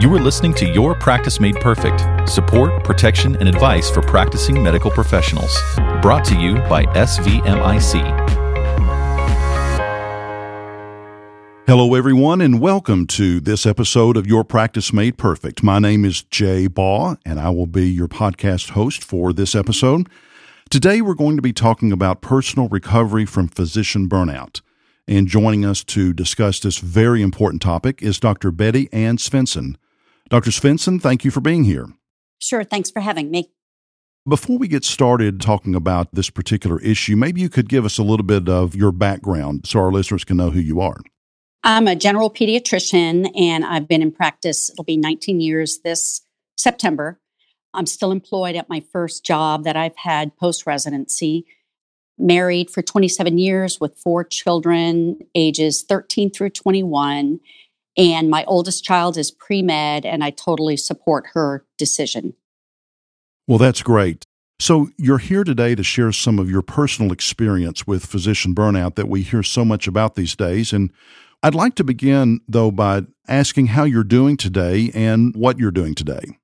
You are listening to Your Practice Made Perfect support, protection, and advice for practicing medical professionals. Brought to you by SVMIC. Hello, everyone, and welcome to this episode of Your Practice Made Perfect. My name is Jay Baugh, and I will be your podcast host for this episode. Today, we're going to be talking about personal recovery from physician burnout. And joining us to discuss this very important topic is Dr. Betty Ann Svensson. Dr. Svensson, thank you for being here. Sure. Thanks for having me. Before we get started talking about this particular issue, maybe you could give us a little bit of your background so our listeners can know who you are. I'm a general pediatrician and I've been in practice, it'll be 19 years this September. I'm still employed at my first job that I've had post residency married for 27 years with four children, ages 13 through 21. And my oldest child is pre med, and I totally support her decision. Well, that's great. So, you're here today to share some of your personal experience with physician burnout that we hear so much about these days. And I'd like to begin, though, by asking how you're doing today and what you're doing today.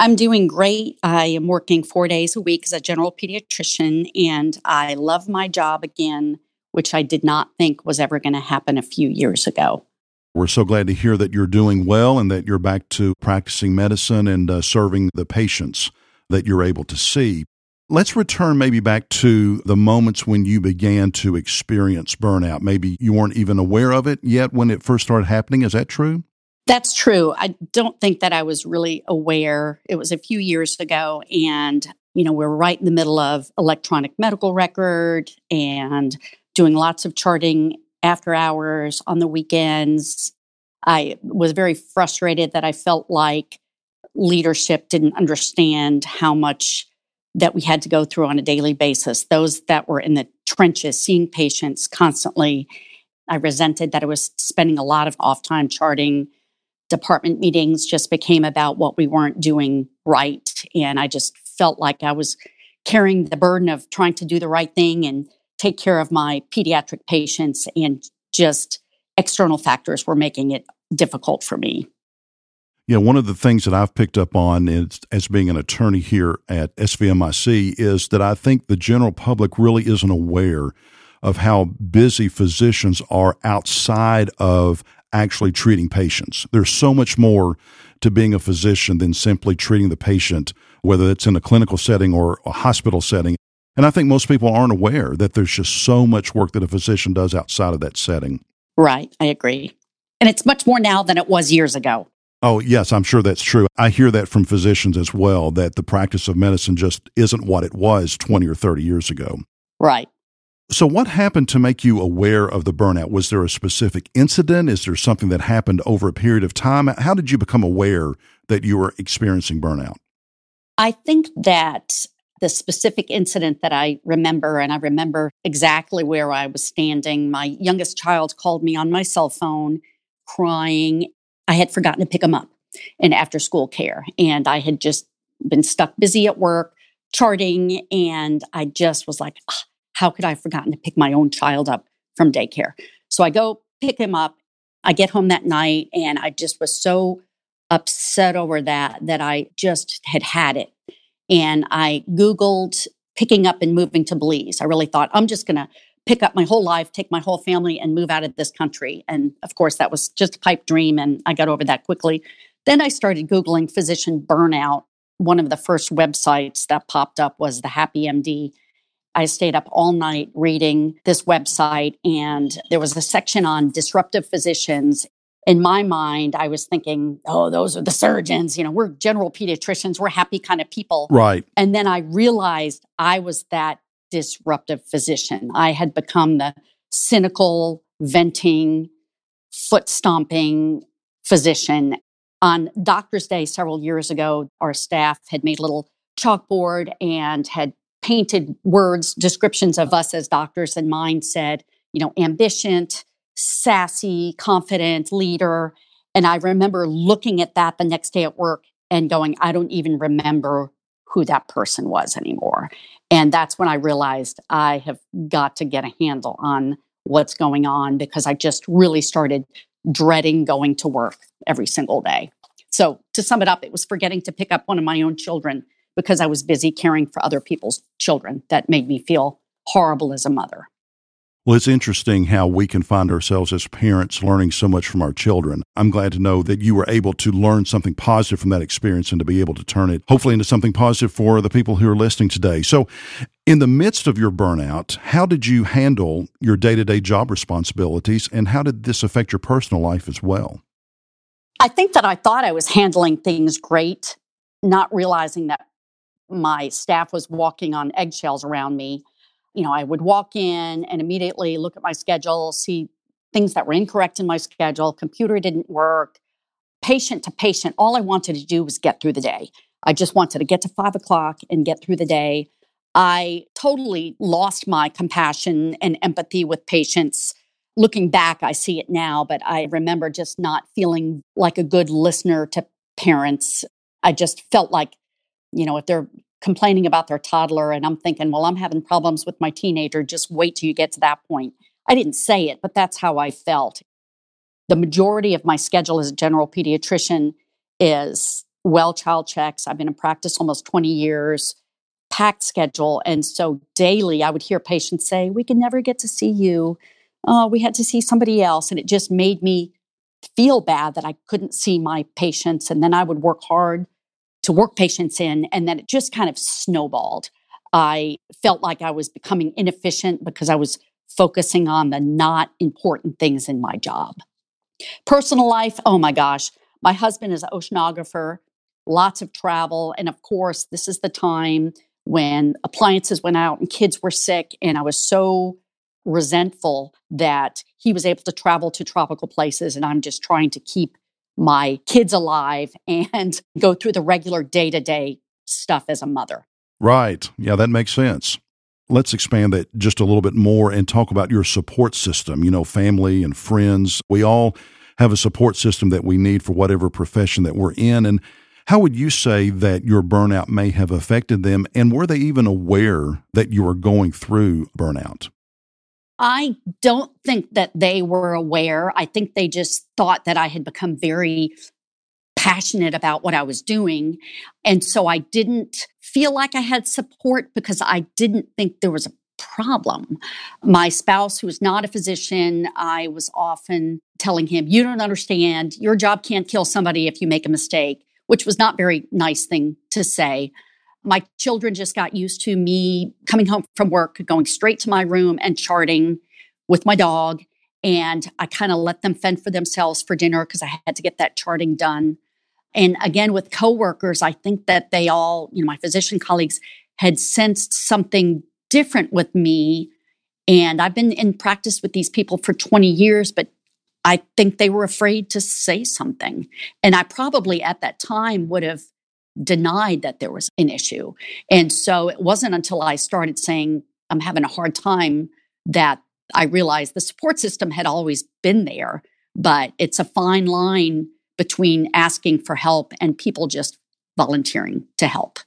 I'm doing great. I am working four days a week as a general pediatrician, and I love my job again, which I did not think was ever going to happen a few years ago. We're so glad to hear that you're doing well and that you're back to practicing medicine and uh, serving the patients that you're able to see. Let's return maybe back to the moments when you began to experience burnout. Maybe you weren't even aware of it yet when it first started happening. Is that true? That's true. I don't think that I was really aware. It was a few years ago, and you know, we're right in the middle of electronic medical record and doing lots of charting after hours on the weekends. I was very frustrated that I felt like leadership didn't understand how much that we had to go through on a daily basis. Those that were in the trenches, seeing patients constantly, I resented that I was spending a lot of off time charting department meetings just became about what we weren't doing right. And I just felt like I was carrying the burden of trying to do the right thing and take care of my pediatric patients. And just external factors were making it difficult for me. Yeah, one of the things that I've picked up on is, as being an attorney here at SVMIC is that I think the general public really isn't aware of how busy physicians are outside of actually treating patients. There's so much more to being a physician than simply treating the patient, whether it's in a clinical setting or a hospital setting. And I think most people aren't aware that there's just so much work that a physician does outside of that setting. Right. I agree. And it's much more now than it was years ago. Oh, yes, I'm sure that's true. I hear that from physicians as well, that the practice of medicine just isn't what it was 20 or 30 years ago. Right. So, what happened to make you aware of the burnout? Was there a specific incident? Is there something that happened over a period of time? How did you become aware that you were experiencing burnout? I think that the specific incident that I remember, and I remember exactly where I was standing. My youngest child called me on my cell phone crying. I had forgotten to pick him up in after school care, and I had just been stuck busy at work charting, and I just was like, ah, how could I have forgotten to pick my own child up from daycare? So I go pick him up. I get home that night and I just was so upset over that that I just had had it. And I Googled picking up and moving to Belize. I really thought I'm just going to pick up my whole life, take my whole family, and move out of this country. And of course, that was just a pipe dream. And I got over that quickly. Then I started Googling physician burnout. One of the first websites that popped up was the Happy MD. I stayed up all night reading this website, and there was a section on disruptive physicians. In my mind, I was thinking, oh, those are the surgeons. You know, we're general pediatricians, we're happy kind of people. Right. And then I realized I was that disruptive physician. I had become the cynical, venting, foot stomping physician. On Doctor's Day several years ago, our staff had made a little chalkboard and had painted words, descriptions of us as doctors, and mine said, you know, ambition, sassy, confident leader. And I remember looking at that the next day at work and going, I don't even remember who that person was anymore. And that's when I realized I have got to get a handle on what's going on because I just really started dreading going to work every single day. So, to sum it up, it was forgetting to pick up one of my own children because I was busy caring for other people's children that made me feel horrible as a mother. Well, it's interesting how we can find ourselves as parents learning so much from our children. I'm glad to know that you were able to learn something positive from that experience and to be able to turn it hopefully into something positive for the people who are listening today. So, in the midst of your burnout, how did you handle your day to day job responsibilities and how did this affect your personal life as well? I think that I thought I was handling things great, not realizing that my staff was walking on eggshells around me you know, I would walk in and immediately look at my schedule, see things that were incorrect in my schedule, computer didn't work, patient to patient. All I wanted to do was get through the day. I just wanted to get to five o'clock and get through the day. I totally lost my compassion and empathy with patients. Looking back, I see it now, but I remember just not feeling like a good listener to parents. I just felt like, you know, if they're complaining about their toddler and I'm thinking, well, I'm having problems with my teenager. Just wait till you get to that point. I didn't say it, but that's how I felt. The majority of my schedule as a general pediatrician is well child checks. I've been in practice almost 20 years, packed schedule. And so daily I would hear patients say, We can never get to see you. Oh, we had to see somebody else. And it just made me feel bad that I couldn't see my patients. And then I would work hard to work patients in, and then it just kind of snowballed. I felt like I was becoming inefficient because I was focusing on the not important things in my job. Personal life, oh my gosh, my husband is an oceanographer, lots of travel. And of course, this is the time when appliances went out and kids were sick. And I was so resentful that he was able to travel to tropical places and I'm just trying to keep my kids alive and go through the regular day to day stuff as a mother. Right. Yeah, that makes sense. Let's expand that just a little bit more and talk about your support system, you know, family and friends. We all have a support system that we need for whatever profession that we're in. And how would you say that your burnout may have affected them? And were they even aware that you were going through burnout? I don't think that they were aware. I think they just thought that I had become very passionate about what I was doing. And so I didn't feel like I had support because I didn't think there was a problem. My spouse, who is not a physician, I was often telling him, You don't understand. Your job can't kill somebody if you make a mistake, which was not very nice thing to say. My children just got used to me coming home from work, going straight to my room and charting with my dog. And I kind of let them fend for themselves for dinner because I had to get that charting done. And again, with coworkers, I think that they all, you know, my physician colleagues had sensed something different with me. And I've been in practice with these people for 20 years, but I think they were afraid to say something. And I probably at that time would have denied that there was an issue. And so it wasn't until I started saying, I'm having a hard time that I realized the support system had always been there, but it's a fine line between asking for help and people just volunteering to help.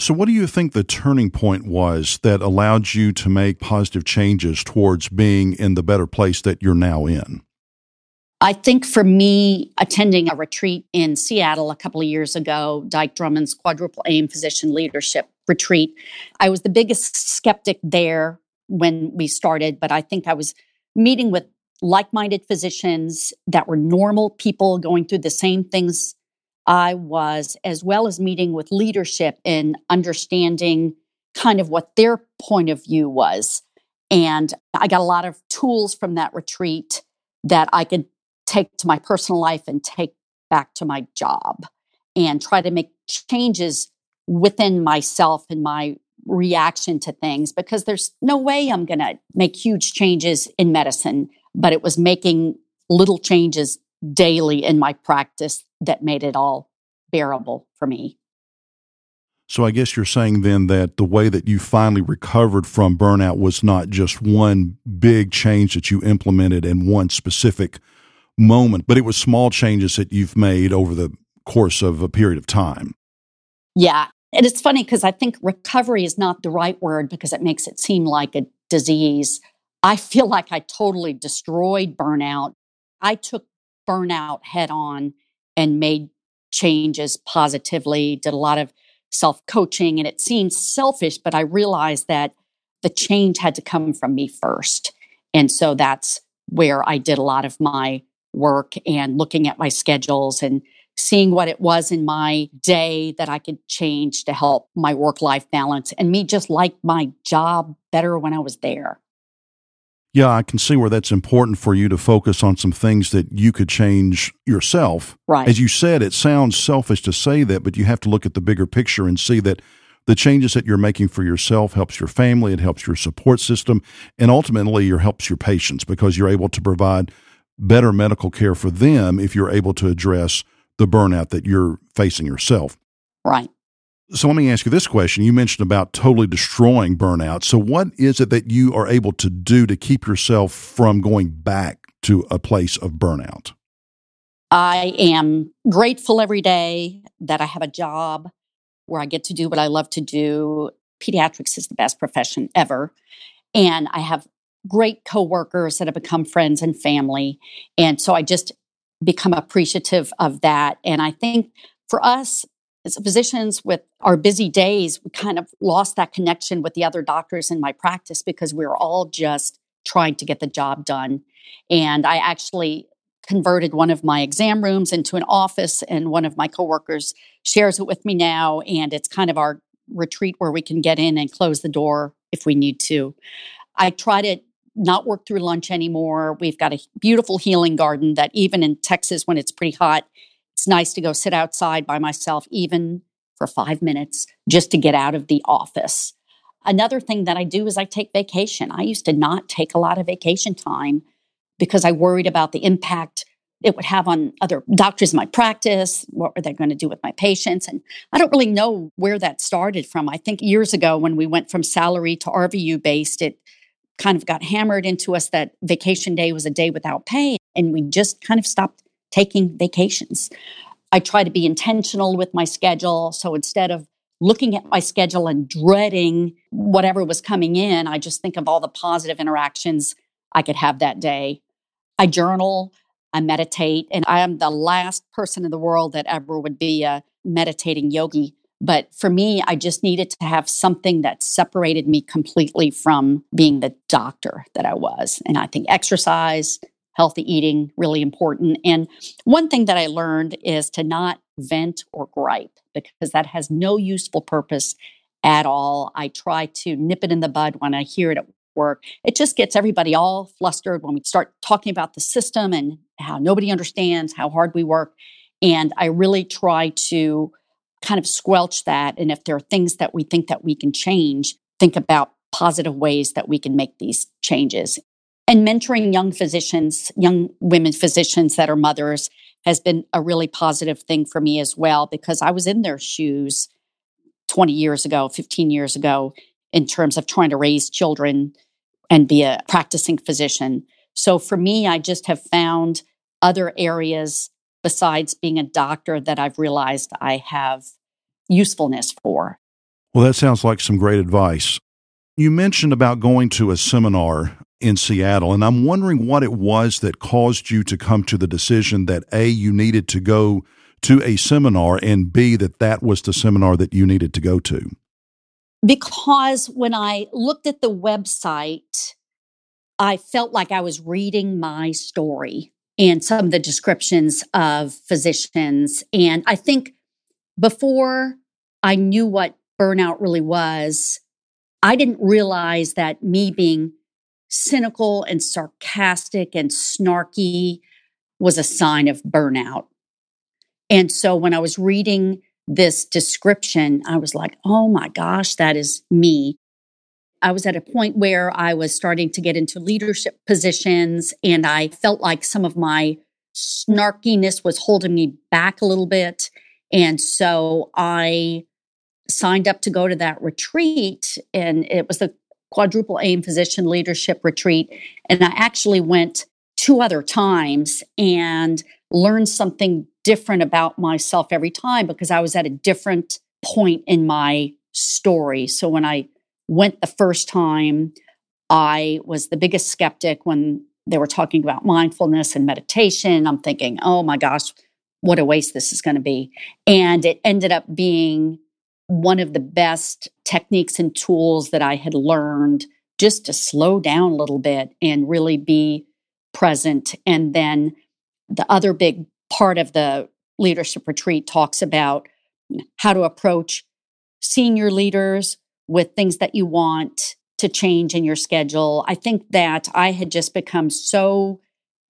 So, what do you think the turning point was that allowed you to make positive changes towards being in the better place that you're now in? I think for me, attending a retreat in Seattle a couple of years ago, Dike Drummond's quadruple aim physician leadership retreat, I was the biggest skeptic there when we started, but I think I was meeting with like minded physicians that were normal people going through the same things I was, as well as meeting with leadership and understanding kind of what their point of view was. And I got a lot of tools from that retreat that I could take to my personal life and take back to my job and try to make changes within myself and my reaction to things because there's no way I'm going to make huge changes in medicine, but it was making little changes daily in my practice that made it all bearable for me. So I guess you're saying then that the way that you finally recovered from burnout was not just one big change that you implemented and one specific moment, but it was small changes that you've made over the course of a period of time. Yeah. And it's funny because I think recovery is not the right word because it makes it seem like a disease. I feel like I totally destroyed burnout. I took burnout head on and made changes positively, did a lot of self coaching, and it seemed selfish, but I realized that the change had to come from me first. And so that's where I did a lot of my work and looking at my schedules and seeing what it was in my day that I could change to help my work life balance and me just like my job better when I was there. Yeah, I can see where that's important for you to focus on some things that you could change yourself. Right. As you said, it sounds selfish to say that, but you have to look at the bigger picture and see that the changes that you're making for yourself helps your family, it helps your support system, and ultimately it helps your patients because you're able to provide better medical care for them if you're able to address the burnout that you're facing yourself. Right. So let me ask you this question. You mentioned about totally destroying burnout. So what is it that you are able to do to keep yourself from going back to a place of burnout? I am grateful every day that I have a job where I get to do what I love to do. Pediatrics is the best profession ever. And I have great coworkers that have become friends and family. And so I just become appreciative of that. And I think for us as physicians with our busy days, we kind of lost that connection with the other doctors in my practice because we were all just trying to get the job done. And I actually converted one of my exam rooms into an office and one of my coworkers shares it with me now and it's kind of our retreat where we can get in and close the door if we need to. I try to not work through lunch anymore. We've got a beautiful healing garden that even in Texas, when it's pretty hot, it's nice to go sit outside by myself, even for five minutes, just to get out of the office. Another thing that I do is I take vacation. I used to not take a lot of vacation time because I worried about the impact it would have on other doctors in my practice. What were they going to do with my patients? And I don't really know where that started from. I think years ago when we went from salary to RVU based, it kind of got hammered into us that vacation day was a day without pay. And we just kind of stopped taking vacations. I try to be intentional with my schedule. So instead of looking at my schedule and dreading whatever was coming in, I just think of all the positive interactions I could have that day. I journal, I meditate, and I am the last person in the world that ever would be a meditating yogi. But for me, I just needed to have something that separated me completely from being the doctor that I was. And I think exercise, healthy eating, really important. And one thing that I learned is to not vent or gripe because that has no useful purpose at all. I try to nip it in the bud when I hear it at work. It just gets everybody all flustered when we start talking about the system and how nobody understands how hard we work. And I really try to kind of squelch that. And if there are things that we think that we can change, think about positive ways that we can make these changes. And mentoring young physicians, young women physicians that are mothers has been a really positive thing for me as well because I was in their shoes 20 years ago, 15 years ago, in terms of trying to raise children and be a practicing physician. So for me, I just have found other areas besides being a doctor that I've realized I have usefulness for. Well, that sounds like some great advice. You mentioned about going to a seminar in Seattle, and I'm wondering what it was that caused you to come to the decision that A, you needed to go to a seminar, and B, that that was the seminar that you needed to go to. Because when I looked at the website, I felt like I was reading my story and some of the descriptions of physicians. And I think before I knew what burnout really was, I didn't realize that me being cynical and sarcastic and snarky was a sign of burnout. And so when I was reading this description, I was like, oh my gosh, that is me. I was at a point where I was starting to get into leadership positions, and I felt like some of my snarkiness was holding me back a little bit. And so I signed up to go to that retreat, and it was the quadruple aim physician leadership retreat. And I actually went two other times and learned something different about myself every time because I was at a different point in my story. So when I went the first time, I was the biggest skeptic when they were talking about mindfulness and meditation. I'm thinking, oh my gosh, what a waste this is going to be. And it ended up being one of the best techniques and tools that I had learned just to slow down a little bit and really be present. And then the other big part of the leadership retreat talks about how to approach senior leaders with things that you want to change in your schedule. I think that I had just become so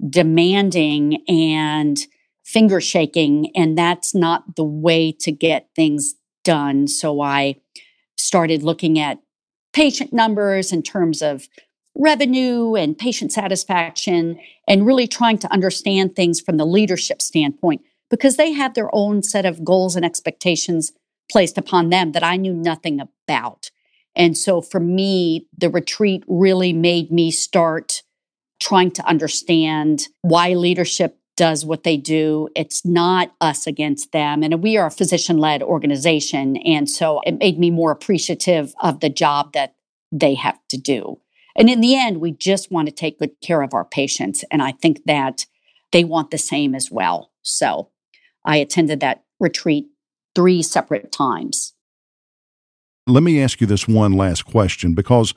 demanding and finger shaking, and that's not the way to get things done. So I started looking at patient numbers in terms of revenue and patient satisfaction and really trying to understand things from the leadership standpoint because they have their own set of goals and expectations placed upon them that I knew nothing about. And so for me, the retreat really made me start trying to understand why leadership does what they do. It's not us against them. And we are a physician led organization. And so it made me more appreciative of the job that they have to do. And in the end, we just want to take good care of our patients. And I think that they want the same as well. So I attended that retreat three separate times. Let me ask you this one last question because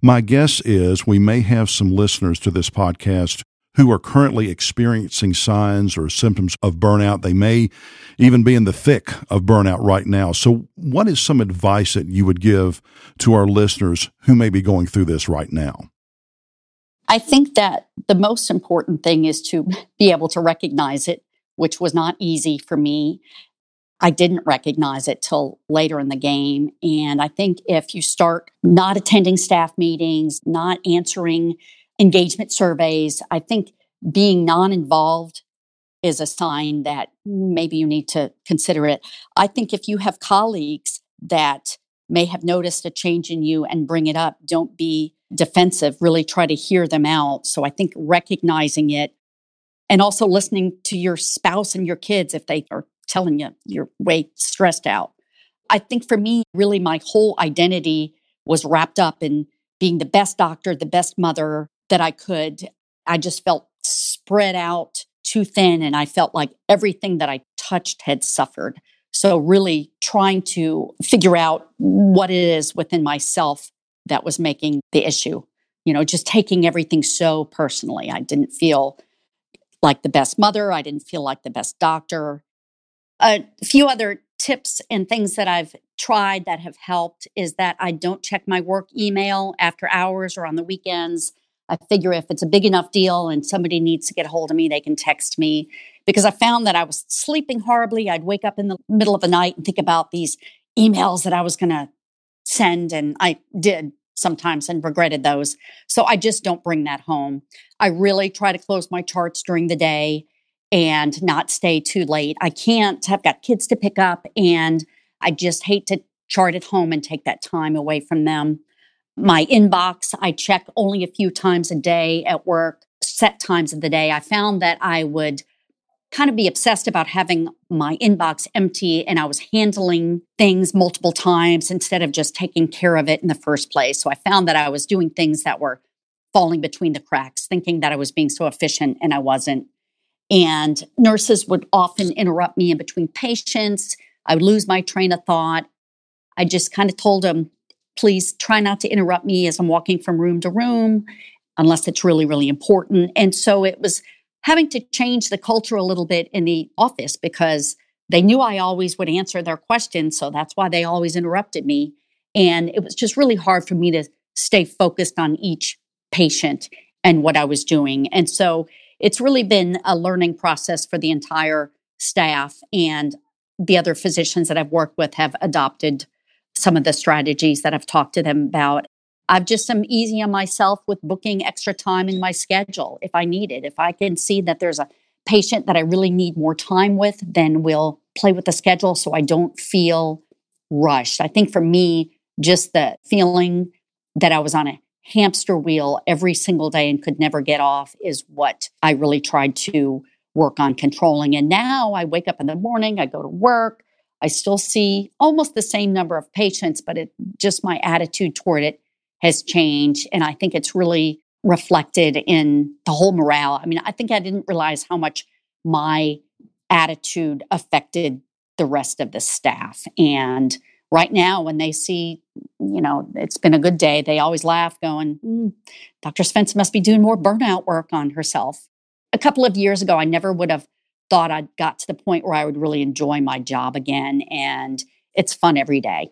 my guess is we may have some listeners to this podcast who are currently experiencing signs or symptoms of burnout. They may even be in the thick of burnout right now. So, what is some advice that you would give to our listeners who may be going through this right now? I think that the most important thing is to be able to recognize it, which was not easy for me. I didn't recognize it till later in the game. And I think if you start not attending staff meetings, not answering engagement surveys, I think being non involved is a sign that maybe you need to consider it. I think if you have colleagues that may have noticed a change in you and bring it up, don't be defensive, really try to hear them out. So I think recognizing it and also listening to your spouse and your kids if they are telling you you're way stressed out. I think for me, really, my whole identity was wrapped up in being the best doctor, the best mother that I could. I just felt spread out too thin, and I felt like everything that I touched had suffered. So, really trying to figure out what it is within myself that was making the issue. You know, just taking everything so personally. I didn't feel like the best mother. I didn't feel like the best doctor a few other tips and things that I've tried that have helped is that I don't check my work email after hours or on the weekends. I figure if it's a big enough deal and somebody needs to get a hold of me, they can text me. Because I found that I was sleeping horribly. I'd wake up in the middle of the night and think about these emails that I was going to send. And I did sometimes and regretted those. So I just don't bring that home. I really try to close my charts during the day and not stay too late. I can't, I've got kids to pick up and I just hate to chart at home and take that time away from them. My inbox, I check only a few times a day at work, set times of the day. I found that I would kind of be obsessed about having my inbox empty and I was handling things multiple times instead of just taking care of it in the first place. So I found that I was doing things that were falling between the cracks, thinking that I was being so efficient and I wasn't. And nurses would often interrupt me in between patients. I would lose my train of thought. I just kind of told them, please try not to interrupt me as I'm walking from room to room unless it's really, really important. And so it was having to change the culture a little bit in the office because they knew I always would answer their questions. So that's why they always interrupted me. And it was just really hard for me to stay focused on each patient and what I was doing. And so it's really been a learning process for the entire staff and the other physicians that I've worked with have adopted some of the strategies that I've talked to them about. I've just am easy on myself with booking extra time in my schedule if I need it. If I can see that there's a patient that I really need more time with, then we'll play with the schedule so I don't feel rushed. I think for me, just the feeling that I was on a hamster wheel every single day and could never get off is what I really tried to work on controlling. And now I wake up in the morning, I go to work, I still see almost the same number of patients, but it just my attitude toward it has changed. And I think it's really reflected in the whole morale. I mean, I think I didn't realize how much my attitude affected the rest of the staff. And right now, when they see, you know, it's been a good day, they always laugh, going, mm, Dr. spence must be doing more burnout work on herself. A couple of years ago, I never would have thought I'd got to the point where I would really enjoy my job again. And it's fun every day.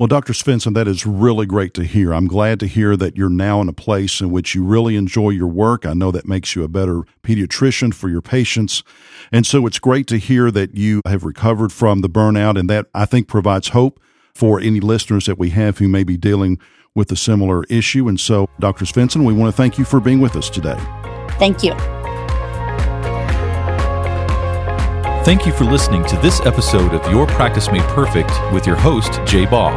Well, Dr. Svensson, that is really great to hear. I'm glad to hear that you're now in a place in which you really enjoy your work. I know that makes you a better pediatrician for your patients. And so it's great to hear that you have recovered from the burnout, and that I think provides hope for any listeners that we have who may be dealing with a similar issue. And so, Dr. Svensson, we want to thank you for being with us today. Thank you. Thank you for listening to this episode of Your Practice Made Perfect with your host, Jay Baugh.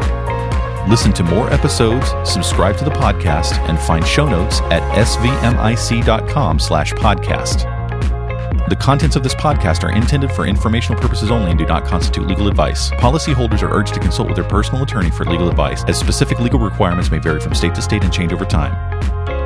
Listen to more episodes, subscribe to the podcast, and find show notes at svmic.com slash podcast. The contents of this podcast are intended for informational purposes only and do not constitute legal advice. Policyholders are urged to consult with their personal attorney for legal advice, as specific legal requirements may vary from state to state and change over time.